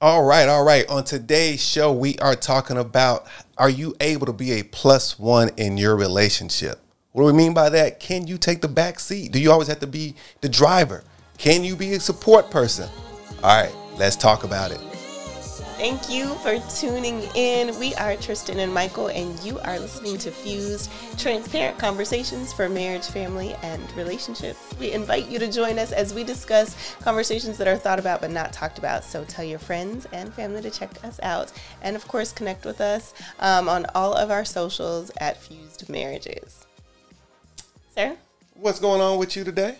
All right, all right. On today's show, we are talking about are you able to be a plus one in your relationship? What do we mean by that? Can you take the back seat? Do you always have to be the driver? Can you be a support person? All right, let's talk about it. Thank you for tuning in. We are Tristin and Michael, and you are listening to Fused Transparent Conversations for Marriage, Family, and Relationships. We invite you to join us as we discuss conversations that are thought about but not talked about. So tell your friends and family to check us out. And of course, connect with us um, on all of our socials at Fused Marriages. Sarah? What's going on with you today?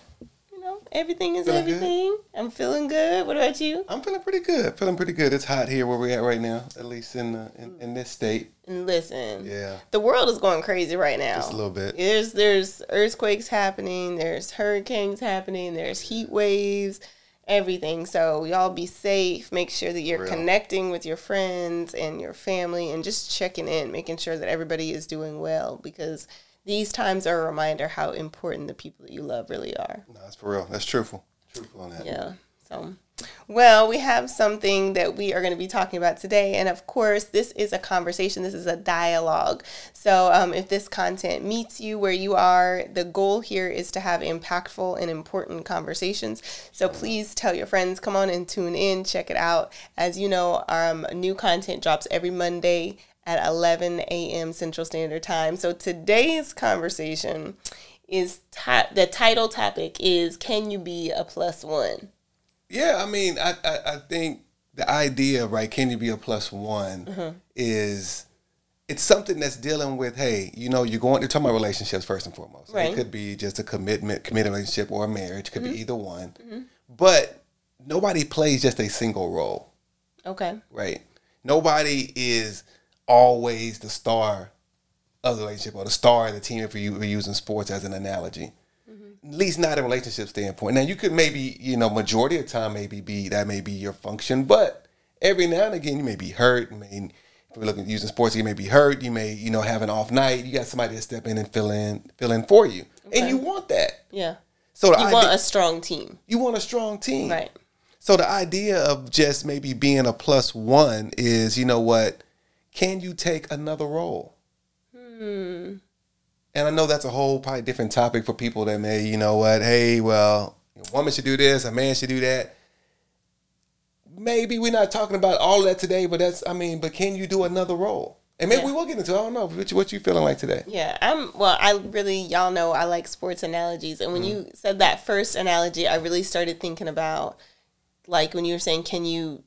Everything is Feeling everything. good? I'm feeling good. What about you? I'm feeling pretty good. Feeling pretty good. It's hot here where we're at right now, at least in the, in, in this state. Listen, Yeah. the world is going crazy right now. Just a little bit. There's there's earthquakes happening. There's hurricanes happening. There's heat waves. Everything. So y'all be safe. Make sure that you're Real. connecting with your friends and your family, and just checking in, making sure that everybody is doing well because these times are a reminder how important the people that you love really are. No, that's for real. That's truthful. Truthful on that. Yeah. So, well, we have something that we are going to be talking about today. And of course, this is a conversation, this is a dialogue. So, um, if this content meets you where you are, the goal here is to have impactful and important conversations. So, please tell your friends, come on and tune in, check it out. As you know, um, new content drops every Monday at 11 a.m. Central Standard Time. So, today's conversation is ti- the title topic is Can You Be a Plus One? Yeah, I mean, I, I, I think the idea, right, can you be a plus one, Mm-hmm. is it's something that's dealing with, hey, you know, you're going, to talk about relationships first and foremost. Right. Mm-hmm. It could be just a commitment, committed relationship or a marriage, could be either one. But nobody plays just a single role, Okay. right? Nobody is always the star of the relationship or the star of the team if we- we're using sports as an analogy mm-hmm. at least not a relationship standpoint. Now you could maybe, you know, majority of time maybe be that may be your function, but every now and again you may be hurt. You may if we're looking at using sports, you may be hurt. You may, you know, have an off night. You got somebody to step in and fill in fill in for you. And you want that. Yeah. So You idea, want a strong team. you want a strong team. Right. So the idea of just maybe being a plus one is, you know what, can you take another role? And I know that's a whole probably different topic for people that may, you know what, hey, well, a woman should do this, a man should do that. Maybe we're not talking about all of that today, but that's, I mean, but can you do another role? And maybe Yeah. we will get into. it. I don't know. What you, what you feeling like today? Yeah. I'm well, I really y'all know I like sports analogies. And when Mm-hmm. you said that first analogy, I really started thinking about like when you were saying can you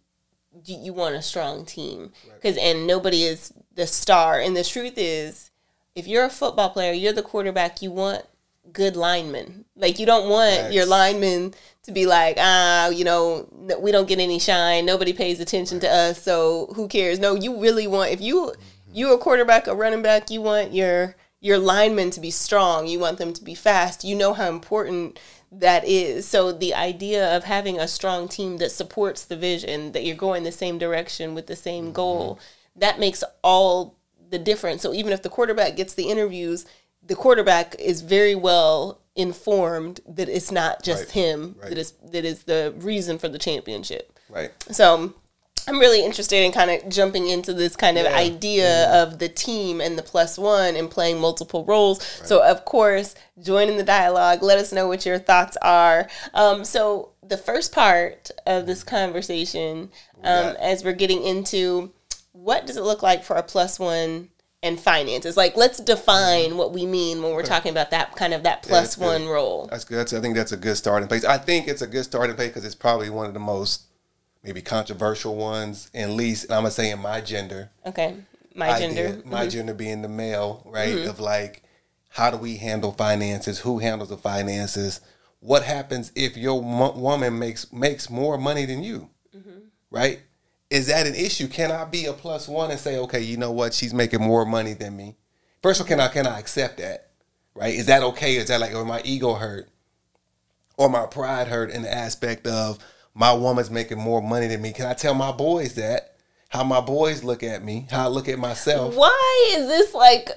you want a strong team? Cuz and nobody is the star and the truth is if you're a football player, you're the quarterback, you want good linemen. Like you don't want your linemen to be like, ah, you know, we don't get any shine. Nobody pays attention to us, so who cares? No, you really want if you you're a quarterback, a running back, you want your your linemen to be strong. You want them to be fast. You know how important that is. So the idea of having a strong team that supports the vision, that you're going the same direction with the same mm-hmm. goal, that makes all the difference. So even if the quarterback gets the interviews, the quarterback is very well informed that it's not just Right, him right. that is that is the reason for the championship. Right. So I'm really interested in kind of jumping into this kind of Yeah. idea of the team and the plus one and playing multiple roles. So, of course, join in the dialogue. Let us know what your thoughts are. Um, so, the first part of this conversation, um, as we're getting into what does it look like for a plus one and finances? Like, let's define what we mean when we're talking about that kind of that plus good. one role. That's good. That's, I think that's a good starting place. I think it's a good starting place because it's probably one of the most maybe controversial ones, at least, and I'm going to say in my gender. Okay. My gender. Mm-hmm. my gender being the male, right? Of like, how do we handle finances? Who handles the finances? What happens if your mo- woman makes makes more money than you? Mm-hmm. Right? Is that an issue? Can I be a plus one and say, okay, you know what? She's making more money than me. First of all, can I can I accept that? Right? Is that okay? Is that like, or my ego hurt, or my pride hurt in the aspect of my woman's making more money than me? Can I tell my boys that? How my boys look at me? How I look at myself? Why is this like?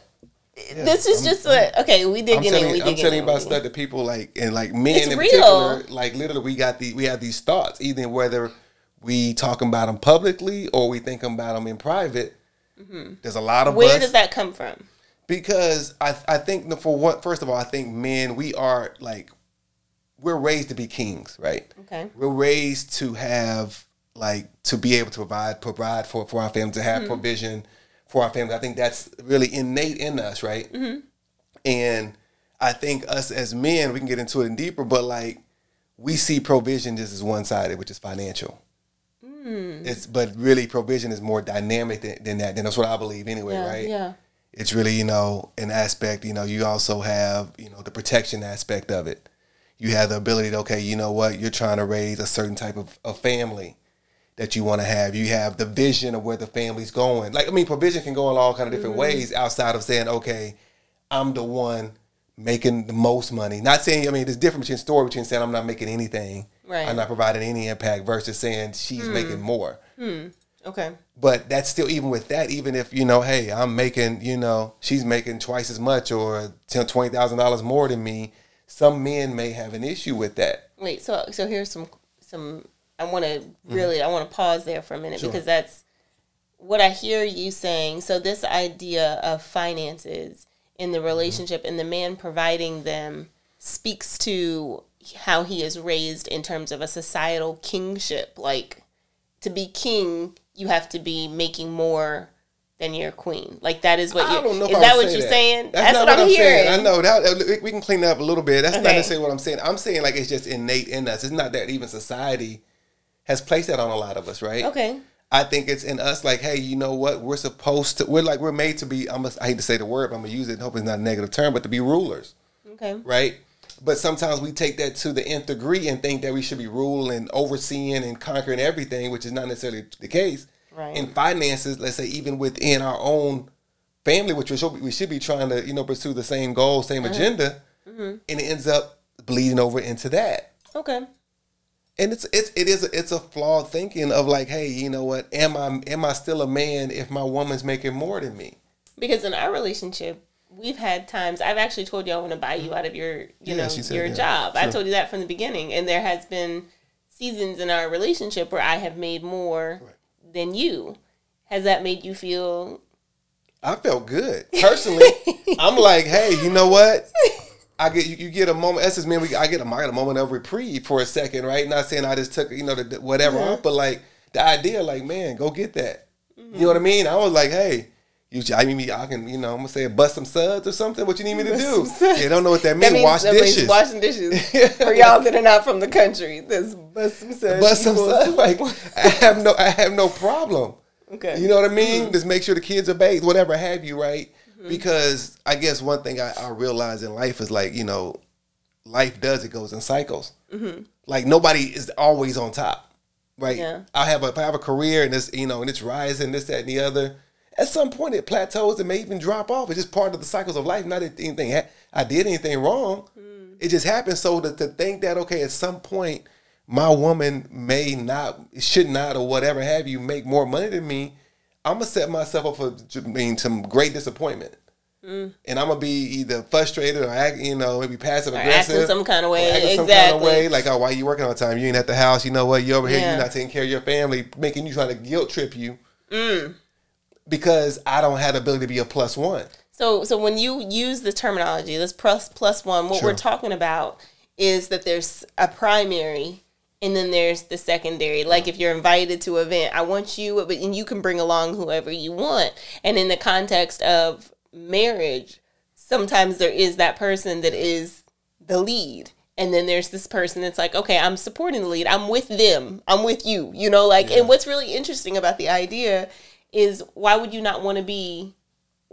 this is I'm- just what okay. We digging in. We I'm telling you about stuff that people like, and like men It's in real. particular, like literally, we got the we have these thoughts, either whether we talking about them publicly or we thinking about them in private. There's a lot of Mm-hmm. Where us does that come from? because I I think for what first of all I think men we are like we're raised to be kings, right? Okay. We're raised to have like to be able to provide provide for for our family to have mm-hmm. provision for our family. I think that's really innate in us, right? Mm-hmm. And I think us as men, we can get into it in deeper, but like we see provision just as one sided, which is financial. Mm. It's but really provision is more dynamic than, than that. Then that's what I believe anyway, Yeah, right? yeah. It's really you know an aspect. You know, you also have you know the protection aspect of it. You have the ability to okay, you know what, you're trying to raise a certain type of, of family that you want to have. You have the vision of where the family's going. Like I mean, provision can go in all kind of different mm-hmm. ways outside of saying okay, I'm the one making the most money. Not saying I mean there's difference between story between saying I'm not making anything, Right. I'm not providing any impact versus saying she's hmm. making more. Hmm. Okay. But that's still even with that, even if you know, hey, I'm making, you know, she's making twice as much or ten, twenty thousand dollars more than me. Some men may have an issue with that. Wait, so so here's some some I want to mm-hmm. really I want to pause there for a minute Sure. because that's what I hear you saying. So this idea of finances in the mm-hmm. relationship and the man providing them speaks to how he is raised in terms of a societal kingship. Like to be king, you have to be making more than your queen. Like that is what you're. don't know is I that what you're that. saying? That's, not what, I'm hearing. saying. I know that we can clean that up a little bit. That's not Okay. necessarily what I'm saying. I'm saying like it's just innate in us. It's not that even society has placed that on a lot of us, right? Okay. I think it's in us like, hey, you know what? We're supposed to. We're like we're made to be. I'm. A, I hate to say the word, but I'm gonna use it. Hope it's not a negative term, but to be rulers. Okay. right? But sometimes we take that to the nth degree and think that we should be ruling, overseeing, and conquering everything, which is not necessarily the case. Right. In finances, let's say even within our own family, which we should, we should be trying to, you know, pursue the same goal, same uh-huh. agenda, mm-hmm. and it ends up bleeding over into that. Okay. And it's it's it is a, it's a flawed thinking of like, hey, you know what? Am I am I still a man if my woman's making more than me? Because in our relationship, we've had times I've actually told you I want to buy you mm-hmm. out of your you Yeah, know said your that. job. I told you that from the beginning, and there has been seasons in our relationship where I have made more than you. Has that made you feel? I felt good personally. I'm like, hey, you know what? I get you, you get a moment. That's just man. We I get a I get a moment of reprieve for a second, right? Not saying I just took you know the, whatever off, but like the idea, like man, go get that. You know mm-hmm. what I mean? I was like, hey. You, I mean, I can, you know, I'm gonna say bust some suds or something. What you need me to Bust do? They don't know what that means. That means. Wash that means dishes. washing dishes for y'all that are not from the country. This bust some suds. bust some suds. Like I have no, I have no problem. Okay. You know what I mean? Mm-hmm. Just make sure the kids are bathed, whatever have you, right? Mm-hmm. Because I guess one thing I, I realize in life is like, you know, life does, it goes in cycles. Mm-hmm. Like nobody is always on top, right? Yeah. I have a, if I have a career and it's, you know, and it's rising, this, that, and the other. At some point it plateaus and may even drop off. It's just part of the cycles of life. Not that anything, ha- I did anything wrong. It just happened. So to, to think that, okay, at some point, my woman may not, should not, or whatever have you, make more money than me, I'm gonna set myself up for, I mean, some great disappointment, and I'm gonna be either frustrated or act, you know, maybe passive aggressive, some kind of way. acting some kind of way, like, oh, why are you working all the time? You ain't at the house. You know what? You over here. Yeah. You're not taking care of your family, making you trying to guilt trip you Mm. Because I don't have the ability to be a plus one. So so when you use the terminology, this plus plus one, what Sure. we're talking about is that there's a primary and then there's the secondary. Like if you're invited to an event, I want you, but and you can bring along whoever you want. And in the context of marriage, sometimes there is that person that is the lead. And then there's this person that's like, okay, I'm supporting the lead. I'm with them. I'm with you. You know, like, and what's really interesting about the idea is why would you not want to be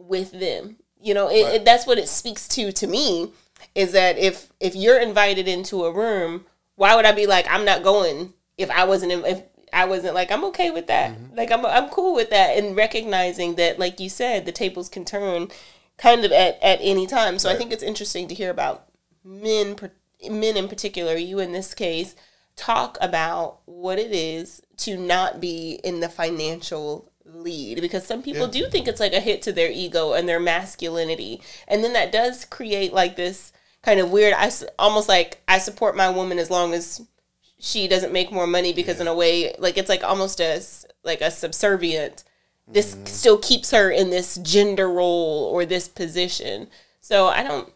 with them. You know, it, it, that's what it speaks to to me is that if if you're invited into a room, why would I be like I'm not going if I wasn't in, if I wasn't like I'm okay with that. Mm-hmm. Like I'm I'm cool with that and recognizing that like you said the tables can turn kind of at at any time. So I think it's interesting to hear about men men in particular, you in this case, talk about what it is to not be in the financial lead because some people Yeah. do think it's like a hit to their ego and their masculinity. And then that does create like this kind of weird I almost like i support my woman as long as she doesn't make more money because in a way like it's like almost a like a subservient. This mm-hmm. still keeps her in this gender role or this position. So i don't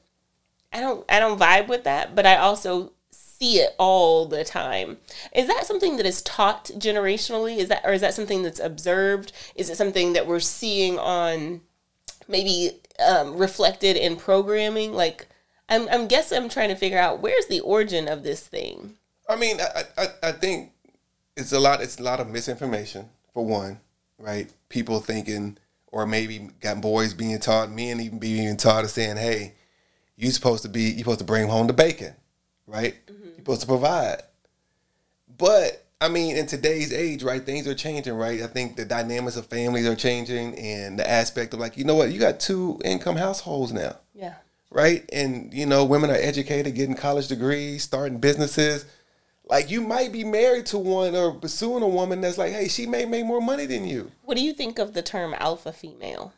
i don't i don't vibe with that but i also see it all the time. Is that something that is taught generationally? Is that or is that something that's observed? Is it something that we're seeing on maybe um, reflected in programming? Like I'm, I'm guess i'm trying to figure out where's the origin of this thing. I mean, I, I I think it's a lot. It's a lot of misinformation for one, right? People thinking, or maybe got boys being taught, men even being taught, of saying, "Hey, you supposed to be, you supposed to bring home the bacon, right? Mm-hmm. You're supposed to provide." But I mean, in today's age, right, things are changing, right? I think the dynamics of families are changing, and the aspect of like, you know what, you got two income households now yeah right? And you know, women are educated, getting college degrees, starting businesses. Like you might be married to one or pursuing a woman that's like, hey, she may make more money than you. what do you think of the term alpha female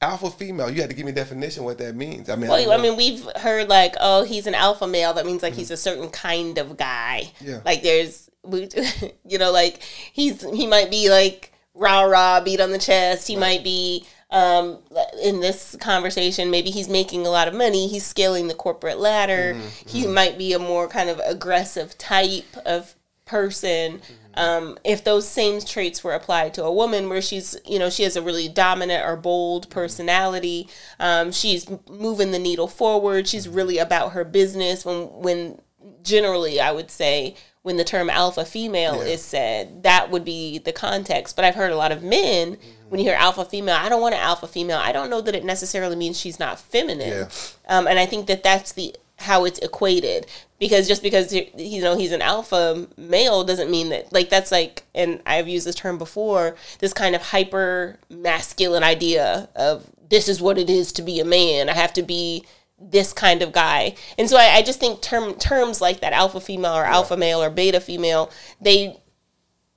Alpha female, you had to give me a definition what that means. I mean, Well, don't I mean, we've heard like, oh, he's an alpha male. That means like he's mm-hmm. a certain kind of guy. Yeah. Like there's, you know, like he's he might be like rah rah, beat on the chest. He might be um in this conversation maybe he's making a lot of money he's scaling the corporate ladder mm-hmm. he mm-hmm. might be a more kind of aggressive type of person um, if those same traits were applied to a woman where she's you know she has a really dominant or bold personality um, she's moving the needle forward she's really about her business when when generally i would say when the term alpha female Yeah. is said that would be the context. But i've heard a lot of men when you hear alpha female i don't want an alpha female i don't know that it necessarily means she's not feminine. Yeah. um, and I think that that's the how it's equated. Because just because you know he's an alpha male doesn't mean that like that's like and I've used this term before this kind of hyper masculine idea of this is what it is to be a man. I have to be this kind of guy. And so I, I just think term terms like that alpha female or alpha male or beta female they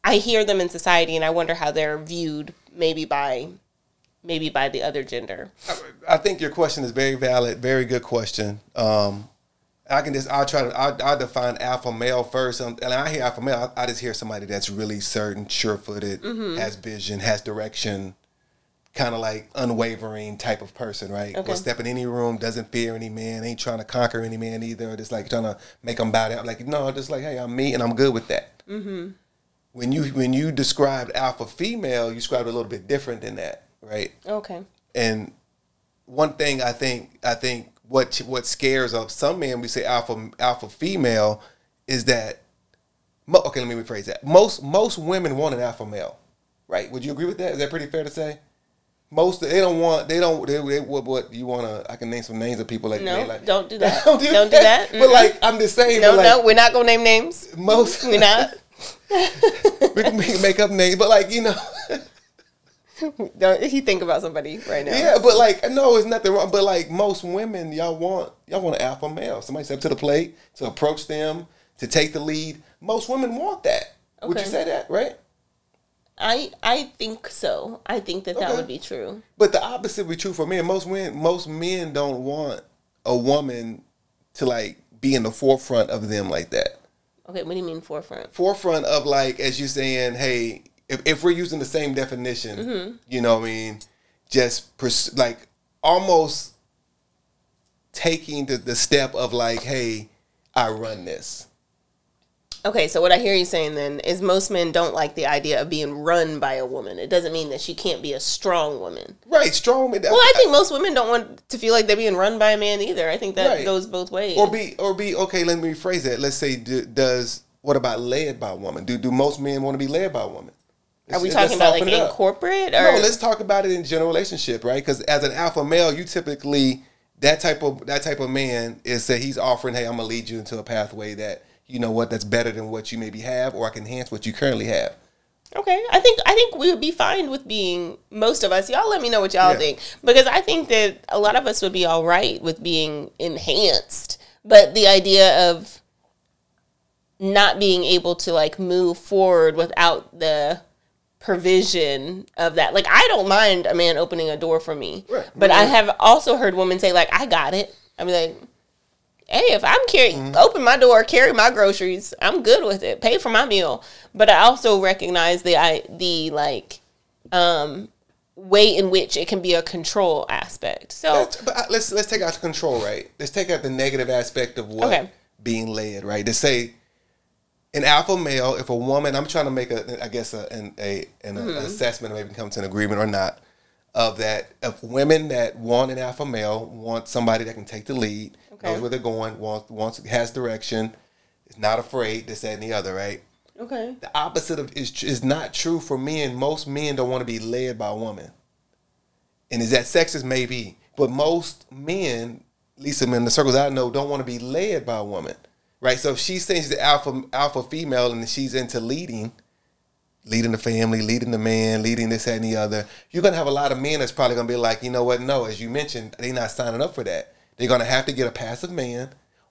I hear them in society and I wonder how they're viewed maybe by maybe by the other gender I think your question is very valid, very good question. Um, I can just I'll try to I'll, I'll define alpha male first, um, and I hear alpha male. I, I just hear somebody that's really certain, sure footed, has vision, has direction, kind of like unwavering type of person, right? Okay. Will step in any room, doesn't fear any man, ain't trying to conquer any man either. Just like trying to make them bow down. Like no, just like hey, I'm me and I'm good with that. Mm-hmm. When you when you described alpha female, you described a little bit different than that, right? okay and one thing I think I think what what scares of some men we say alpha alpha female is that okay let me rephrase that most most women want an alpha male right would you agree with that is that pretty fair to say most they don't want they don't they, they what, what you want to I can name some names of people like No, like don't do that. don't Don't do that. but Mm-mm. like I'm just saying No, like, no, we're not gonna name names. most We're not. we can make up names but like you know Don't he think about somebody right now? Yeah, but like, no, it's nothing wrong. But like most women, y'all want y'all want an alpha male. Somebody step to the plate to approach them to take the lead. Most women want that. Would you say that, right? I I think so. I think that that would be true. But the opposite would be true for men. Most men, most men don't want a woman to like be in the forefront of them like that. Okay, what do you mean forefront? Forefront of like, as you're saying, hey, if, if we're using the same definition, Mm-hmm. you know what I mean? Just pers- like almost taking the, the step of like, hey, I run this. Okay, so what I hear you saying then is most men don't like the idea of being run by a woman. It doesn't mean that she can't be a strong woman. Right, strong. Well, Well, I think most women don't want to feel like they're being run by a man either. I think that Right. goes both ways. or be or be okay. Let me rephrase that. Let's say, do, does what about led by a woman? Do do most men want to be led by a woman? Are we talking about like in corporate No, let's talk about it in general relationship, right? Because as an alpha male, you typically that type of that type of man is that he's offering, hey, I'm gonna lead you into a pathway that you know what that's better than what you maybe have, or I can enhance what you currently have. Okay, I think I think we would be fine with being most of us. Y'all let me know what y'all Yeah. think because I think that a lot of us would be all right with being enhanced, but the idea of not being able to like move forward without the provision of that. Like I don't mind a man opening a door for me, Right. but I have also heard women say like I got it. I mean like hey, if I'm carrying, Mm-hmm. open my door, carry my groceries, I'm good with it. Pay for my meal. But I also recognize the I the like um way in which it can be a control aspect. So Let's- but uh, let's let's take out the control, right? Let's take out the negative aspect of what Okay. being led, right? To say an alpha male, if a woman, I'm trying to make a, I guess a an a an Mm-hmm. assessment, maybe come to an agreement or not, of that If women that want an alpha male, want somebody that can take the lead, Okay. knows where they're going, wants wants has direction, is not afraid, this that and the other, right? Okay. The opposite of is is not true for men. Most men don't want to be led by a woman. And is that sexist? Maybe. But most men, at least in the circles I know, don't want to be led by a woman. Right? So if she's saying she's the alpha alpha female and she's into leading, leading the family, leading the man, leading this, that, and the other, you're gonna have a lot of men that's probably gonna be like, you know what, no, as you mentioned, they're not signing up for that. They're gonna have to get a passive man.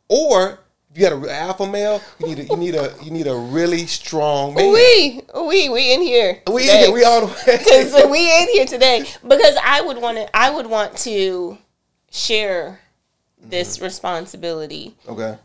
Or if you got an alpha male, you need a you need a you need a really strong man. We we we in here. We today. in, we all the way. because we in here today because I would want to I would want to share this mm-hmm. responsibility. Okay.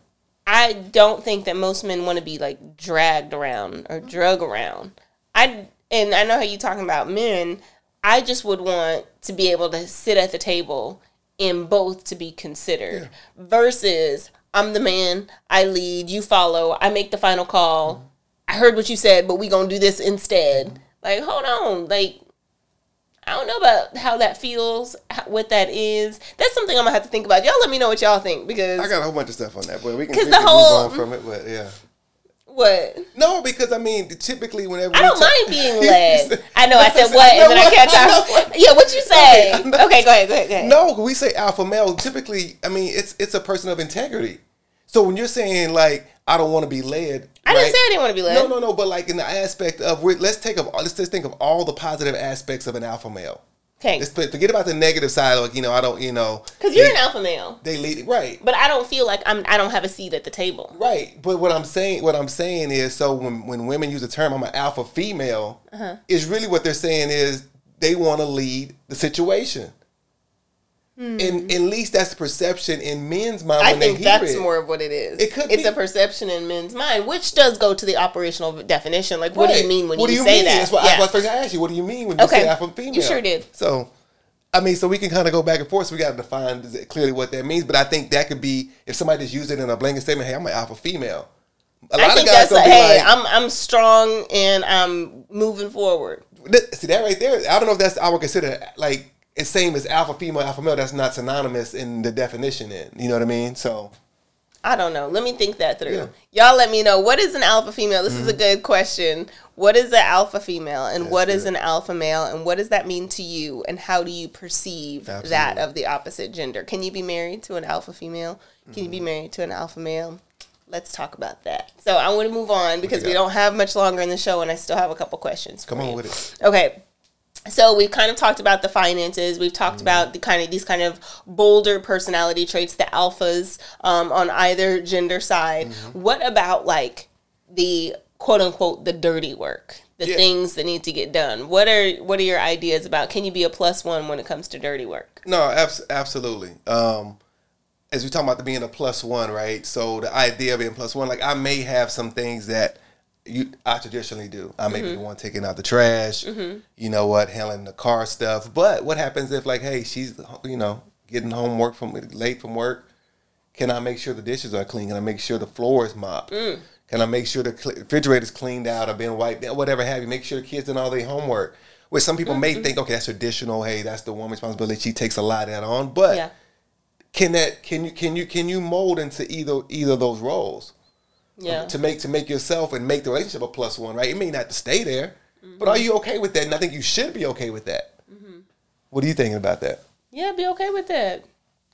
I don't think that most men want to be like dragged around or mm-hmm. drug around. I and I know how you're talking about men. I just would want to be able to sit at the table and both to be considered versus I'm the man, I lead, you follow, I make the final call. Mm-hmm. I heard what you said, but we going to do this instead. Mm-hmm. Like, hold on. Like I don't know about how that feels, how, what that is. That's something I'm gonna have to think about. Y'all let me know what y'all think because I got a whole bunch of stuff on that, but we can, we the can whole- move on from it. But yeah, what no, because I mean, typically whenever I don't talk- mind being led. I know I said what, and then I kept talking. Yeah, what you say? Know. Okay, go ahead, go ahead, go ahead. No, we say alpha male. Typically, I mean it's it's a person of integrity. So when you're saying like I don't want to be led, I didn't say I didn't want to be led. No, no, no. But like in the aspect of we're- let's take of let's just think of all the positive aspects of an alpha male. Okay, Let's forget about the negative side. Like you know, I don't, you know, because you're an alpha male, they lead right. but I don't feel like I'm. I don't have a seat at the table. Right, but what I'm saying, what I'm saying is, so when when women use the term "I'm an alpha female," Uh-huh. is really what they're saying is they want to lead the situation, and mm-hmm. at least that's the perception in men's mind. I when they think that's it. more of what it is. It could It's be. a perception in men's mind, which does go to the operational definition. Like, what do you mean when what you, do say mean? that? That's why yeah. I, first I asked you, what do you mean when you Okay. say alpha female? You sure did. So, I mean, so we can kind of go back and forth. So we got to define clearly what that means. But I think that could be if somebody just used it in a blanket statement. Hey, I'm an alpha female. A I lot think of guys that's like, be hey, like, I'm I'm strong and I'm moving forward. See that right there. I don't know if that's I would consider like it's same as alpha female, alpha male. That's not synonymous in the definition. In you know what I mean? So I don't know. Let me think that through. Yeah. Mm-hmm. Y'all let me know what is an alpha female? This is a good question. What is an alpha female and what is an alpha male and what does that mean to you and how do you perceive that of the opposite gender? Can you be married to an alpha female? Can you be Mm-hmm. married to an alpha male? Let's talk about that. So I want to move on because we don't have much longer in the show and I still have a couple questions. come on you. with it. Okay. So we've kind of talked about the finances. We've talked about the kind of these kind of bolder personality traits, the alphas um, on either gender side. What about like the quote unquote the dirty work, the Yeah. things that need to get done? What are what are your ideas about? Can you be a plus one when it comes to dirty work? No, abs- absolutely. Um, as we talk about the being a plus one, right? So the idea of being plus one, like I may have some things that you I traditionally do. I may be mm-hmm. the one taking out the trash. Mm-hmm. You know what, handling the car stuff. But what happens if like, hey, she's you know getting home work from late from work? Can I make sure the dishes are clean? Can I make sure the floor is mopped? Mm. Can I make sure the cl- refrigerator's cleaned out or been wiped down, whatever have you? Make sure the kids did all their homework. Which some people may mm-hmm. think, okay, that's traditional. Hey, that's the woman's responsibility. She takes a lot of that on. But Yeah. can that can you can you can you mold into either either of those roles Yeah. to make to make yourself and make the relationship a plus one, right? It may not have to stay there, but are mm-hmm. you okay with that? And I think you should be okay with that. Mm-hmm. What are you thinking about that? Yeah, be okay with that.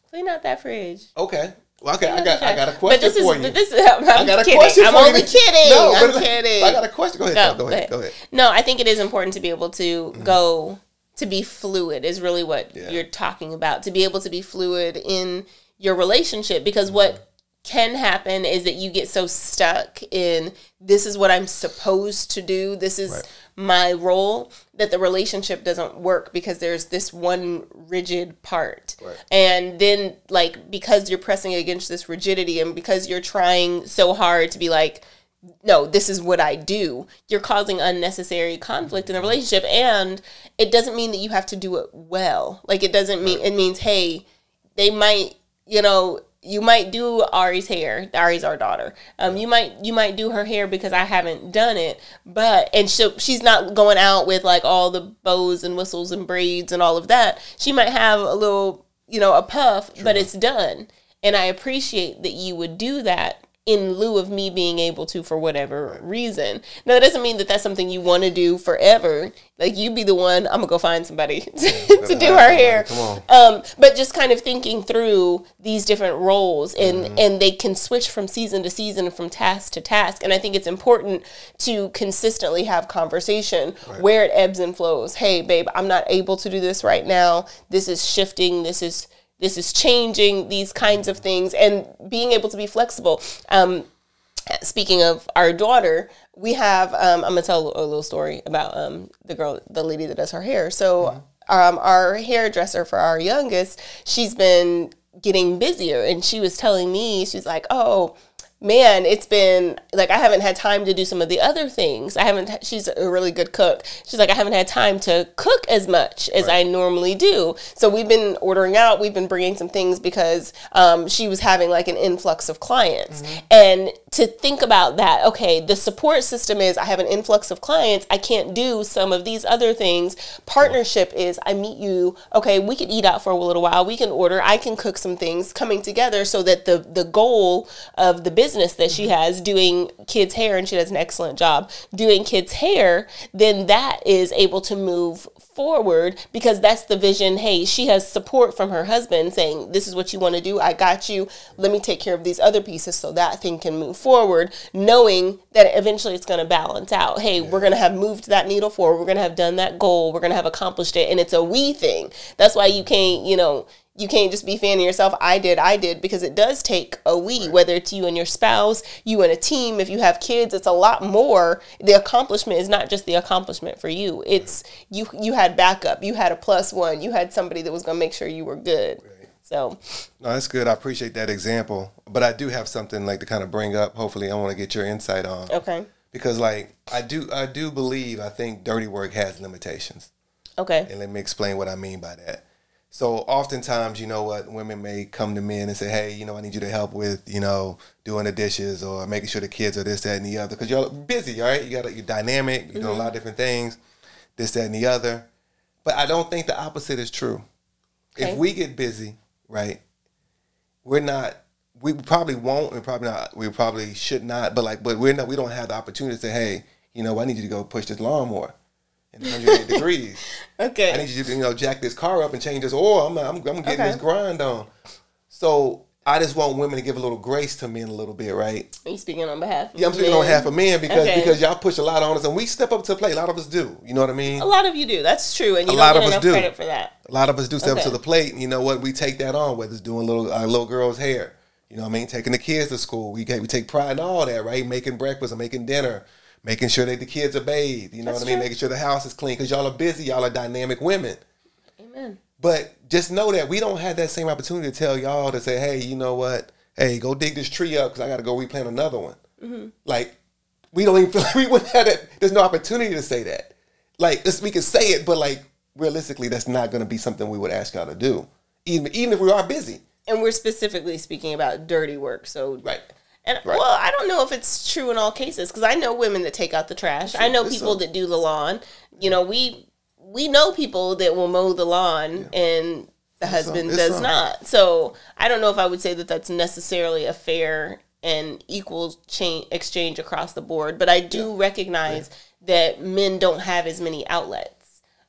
Clean out that fridge. Okay. Well, okay, I got I got a question is, for you. But this is, I'm I got a kidding. question I'm only you. kidding. No, I'm kidding. I got a question. Go ahead. No, go ahead. Go ahead. No, I think it is important to be able to mm-hmm. go to be fluid is really what Yeah. you're talking about. To be able to be fluid in your relationship because what can happen is that you get so stuck in this is what I'm supposed to do. This is Right. my role that the relationship doesn't work because there's this one rigid part Right. and then like because you're pressing against this rigidity and because you're trying so hard to be like no this is what i do you're causing unnecessary conflict in the mm-hmm. relationship and it doesn't mean that you have to do it well like it doesn't mean it means hey they might you know you might do Ari's hair. Ari's our daughter. Um, you might you might do her hair because I haven't done it, but and so she's not going out with like all the bows and whistles and braids and all of that. She might have a little, you know, a puff, but it's done. And I appreciate that you would do that in lieu of me being able to for whatever reason. Now that doesn't mean that that's something you want to do forever. Like you be the one. I'm gonna go find somebody to Gotta do her hair. Come on. Um, but just kind of thinking through these different roles and Mm-hmm. and they can switch from season to season from task to task and i think it's important to consistently have conversation where it ebbs and flows hey babe i'm not able to do this right now this is shifting this is this is changing these kinds of things and being able to be flexible um, speaking of our daughter, we have. Um, I'm gonna tell a little story about um, the girl, the lady that does her hair. So, um, our hairdresser for our youngest, she's been getting busier, and she was telling me, she's like, "Oh." Man, it's been like I haven't had time to do some of the other things. I haven't. She's a really good cook. She's like I haven't had time to cook as much as I normally do. So we've been ordering out. We've been bringing some things because um, she was having like an influx of clients, and to think about that, okay, the support system is I have an influx of clients. I can't do some of these other things. Partnership is I meet you, okay, we can eat out for a little while. We can order. I can cook some things coming together so that the the goal of the business that she has doing kids hair and she does an excellent job doing kids hair, then that is able to move forward because that's the vision. Hey, she has support from her husband saying, This is what you want to do. I got you. Let me take care of these other pieces so that thing can move forward, knowing that eventually it's going to balance out. Hey, we're going to have moved that needle forward. We're going to have done that goal. We're going to have accomplished it. And it's a we thing. That's why you can't, you know, you can't just be fanning yourself. I did, I did, because it does take a we, whether it's you and your spouse, you and a team. If you have kids, it's a lot more. The accomplishment is not just the accomplishment for you. It's you. You had backup. You had a plus one. You had somebody that was going to make sure you were good. So No, that's good. I appreciate that example. But I do have something like to kind of bring up. Hopefully, I want to get your insight on okay, because, like, I do, I do believe, I think dirty work has limitations, okay, and let me explain what I mean by that. So, oftentimes, you know what, women may come to men and say, "Hey, you know, I need you to help with, you know, doing the dishes or making sure the kids are this, that, and the other," because you're busy, all right? You got, you're dynamic, you're doing a mm-hmm. lot of different things, this, that, and the other. But I don't think the opposite is true. Okay. If we get busy, right, we're not we probably won't and probably not we probably should not but like but we're not we don't have the opportunity to say hey you know i need you to go push this lawnmower in 108 degrees Okay. i need you to you know jack this car up and change this oil i'm, I'm, I'm getting Okay. this grind on so i just want women to give a little grace to men a little bit right Are you speaking on behalf? Of yeah i'm speaking on behalf of men because Okay. because y'all push a lot on us and we step up to the plate a lot of us do you know what i mean A lot of you do. That's true, and you A don't lot of us do. credit for that. A lot of us do step Okay. to the plate. and You know what? We take that on, whether it's doing little our little girl's hair. You know what I mean? Taking the kids to school. We we take pride in all that, right? Making breakfast and making dinner, making sure that the kids are bathed. You know That's what I mean? true. Making sure the house is clean because y'all are busy. Y'all are dynamic women. Amen. But just know that we don't have that same opportunity to tell y'all to say, hey, you know what? Hey, go dig this tree up because I got to go replant another one. Mm-hmm. Like, we don't even feel like we wouldn't have that. There's no opportunity to say that. Like, we can say it, but like, realistically, that's not going to be something we would ask y'all to do, even even if we are busy. And we're specifically speaking about dirty work. So Right. And Right. well, I don't know if it's true in all cases because I know women that take out the trash. I know people that do the lawn. You know, we we know people that will mow the lawn and the husband It's does some. not. So I don't know if I would say that that's necessarily a fair and equal chain exchange across the board. But I do recognize that men don't have as many outlets.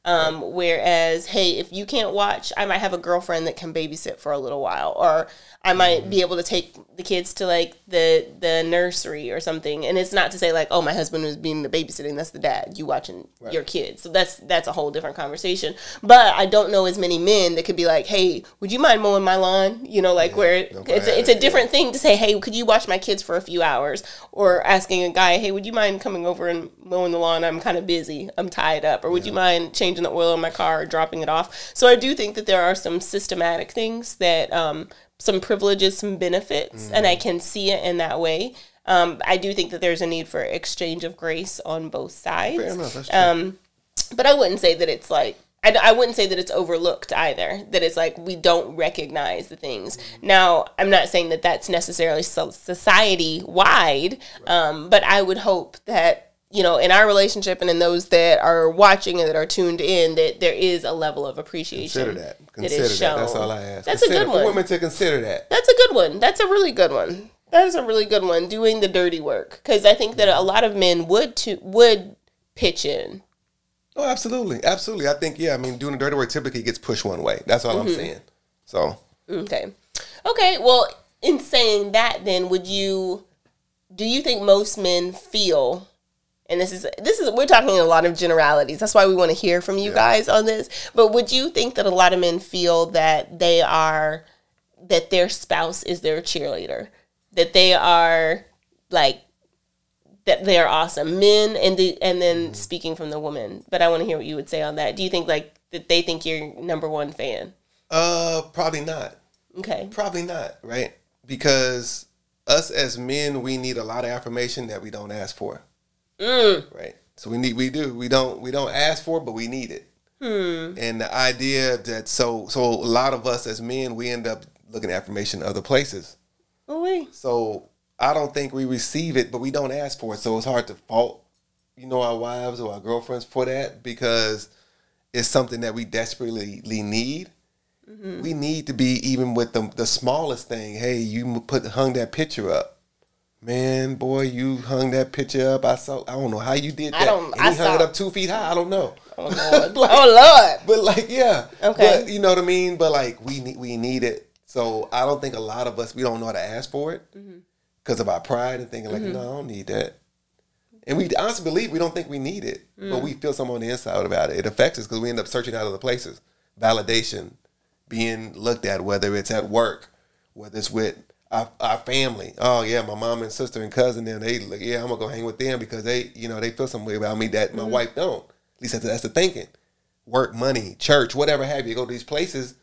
Um, whereas, hey, if you can't watch, I might have a girlfriend that can babysit for a little while, or I might be able to take the kids to like the the nursery or something. And it's not to say like, oh, my husband was being the babysitting. That's the dad. You watching your kids. So that's that's a whole different conversation. But I don't know as many men that could be like, hey, would you mind mowing my lawn? You know, like where it's a, it's a different thing to say, hey, could you watch my kids for a few hours? Or asking a guy, hey, would you mind coming over and mowing the lawn? I'm kind of busy. I'm tied up. Or would you mind changing the oil in my car or dropping it off? So I do think that there are some systematic things that, um, some privileges, some benefits, and I can see it in that way. Um, I do think that there's a need for exchange of grace on both sides. Enough. Um, but I wouldn't say that it's like I, I wouldn't say that it's overlooked either. That it's like we don't recognize the things. Now, I'm not saying that that's necessarily society wide, um, but I would hope that you know in our relationship and in those that are watching and that are tuned in that there is a level of appreciation. consider that. that Consider is that. That's all I ask. That's a Consider- good for one. women to consider that. That's a good one. That's a really good one. That is a really good one. Doing the dirty work because I think that a lot of men would to would pitch in. Oh, absolutely, absolutely. I think yeah. I mean, doing the dirty work typically gets pushed one way. That's all Mm-hmm. I'm saying. So Okay. Okay. Well, in saying that, then would you? Do you think most men feel? And this is this is we're talking a lot of generalities. That's why we want to hear from you guys on this. But would you think that a lot of men feel that they are that their spouse is their cheerleader? That they are like that they're awesome men and the and then speaking from the woman but i want to hear what you would say on that do you think like that they think you're number one fan uh, probably not. okay Probably not. Right? Because us as men, we need a lot of affirmation that we don't ask for. Mm. Right? So we need. We do. We don't. We don't ask for, it, but we need it. hmm. And the idea that so so a lot of us as men, we end up looking at affirmation other places. Oh, wait. So I don't think we receive it, but we don't ask for it. So it's hard to fault, you know, our wives or our girlfriends for that because it's something that we desperately need. We need to be even with the the smallest thing. Hey, you put hung that picture up. Man, boy, you hung that picture up. I saw. I don't know how you did I that. don't- and I he hung it up two feet high. I don't know. Oh Lord. Like- oh Lord. But like, yeah. Okay. But you know what I mean? But like, we need we need it. So I don't think a lot of us we don't know how to ask for it Mm-hmm. because of our pride and thinking like, no, I don't need that. And we honestly believe we don't think we need it, Mm. but we feel something on the inside about it. It affects us because we end up searching out other places, validation, being looked at, whether it's at work, whether it's with our, our family. Oh yeah, my mom and sister and cousin, Then they like, yeah, I'm gonna go hang with them because they, you know, they feel some way about me that my mm-hmm. wife don't. At least that's, that's the thinking. Work, money, church, whatever have you. Go to these places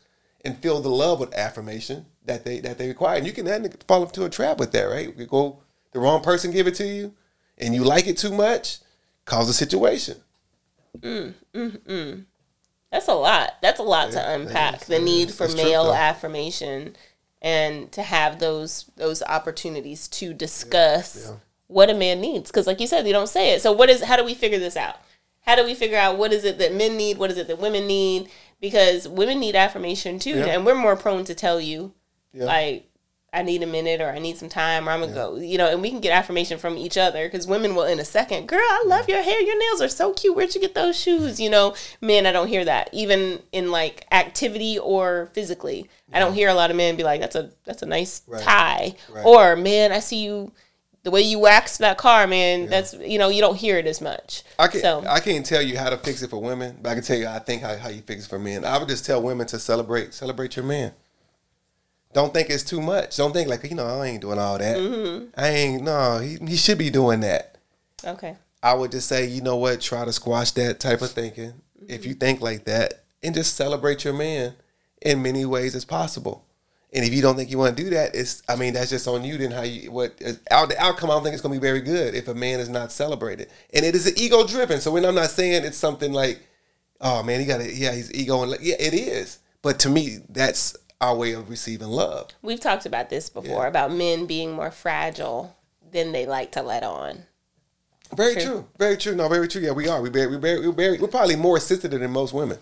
and feel the love with affirmation that they that they require. And you can then fall into a trap with that, right? You go the wrong person give it to you, and you like it too much, cause a situation. Mm, mm, mm. That's a lot. That's a lot Yeah, to unpack. The need for true, male though. affirmation and to have those those opportunities to discuss yeah. what a man needs. Because like you said, they don't say it. So what is how do we figure this out? How do we figure out what is it that men need? What is it that women need? Because women need affirmation too, Yeah. and we're more prone to tell you, Yeah. like, I need a minute or I need some time or I'm gonna go, you know, and we can get affirmation from each other because women will in a second, girl, I love your hair, your nails are so cute. Where'd you get those shoes? You know, men, I don't hear that even in like activity or physically. I don't hear a lot of men be like, that's a that's a nice Right. tie, Right. or man, I see you. The way you waxed that car, man, that's you know you don't hear it as much. I can so I can't tell you how to fix it for women, but I can tell you I think how, how you fix it for men. I would just tell women to celebrate celebrate your man. Don't think it's too much. Don't think like you know I ain't doing all that. Mm-hmm. I ain't no. He, he should be doing that. okay, I would just say you know what, try to squash that type of thinking. If you think like that, and just celebrate your man in many ways as possible. And if you don't think you want to do that, it's I mean that's just on you. Then how you what out the outcome? I don't think it's going to be very good if a man is not celebrated. And it is an ego driven. So when I'm not saying it's something like, oh man, he got it. Yeah, he's ego and yeah, it is. But to me, that's our way of receiving love. we've talked about this before Yeah. about men being more fragile than they like to let on. Very True. true. Very true. No, very true. Yeah, we are. We very, we very, we very, we're probably more sensitive than most women.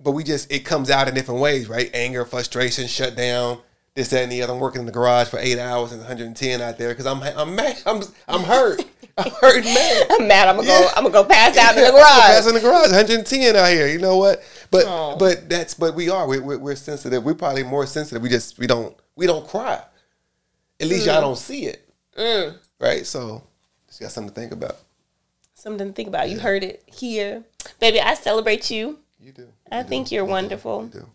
But we just it comes out in different ways, right? Anger, frustration, shut down, this, that, and the other. I'm working in the garage for eight hours and 110 out there because I'm I'm mad. I'm I'm hurt. I'm hurt mad. I'm mad. I'm gonna go. I'm gonna go pass out in the garage. Pass in the garage. 110 out here. You know what? But Oh. but that's but we are. We're, we're, we're sensitive. We're probably more sensitive. We just we don't we don't cry. At least Mm. y'all don't see it. Right. So just got something to think about. Something to think about. You heard it here, baby. I celebrate you. You do. I think you're wonderful. You do.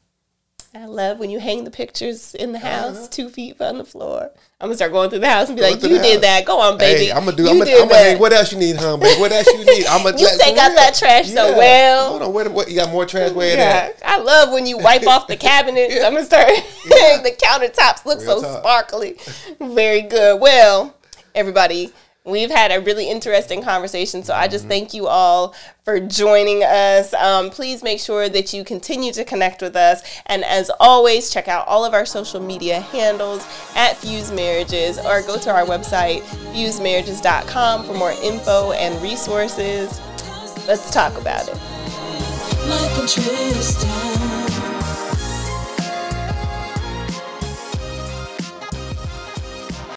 I love when you hang the pictures in the uh-huh. house, two feet from the floor. I'm gonna start going through the house and be like, "You did house. that. Go on, baby. Hey, I'm gonna do. You I'm gonna. did I'm gonna. Hey, what else you need, huh, baby? What else you need? I'm gonna. You take out that trash so well. Hold on. Where, what, you got more trash? Where it Yeah, at? I love when you wipe off the cabinets. I'm gonna start. the countertops look Real so talk. sparkly. Very good. Well, everybody, we've had a really interesting conversation. So I just Mm-hmm. thank you all for joining us. Um, please make sure that you continue to connect with us, and as always, check out all of our social media handles at Fused Marriages, or go to our website fusedmarriages.com for more info and resources. Let's talk about it. like Tristin.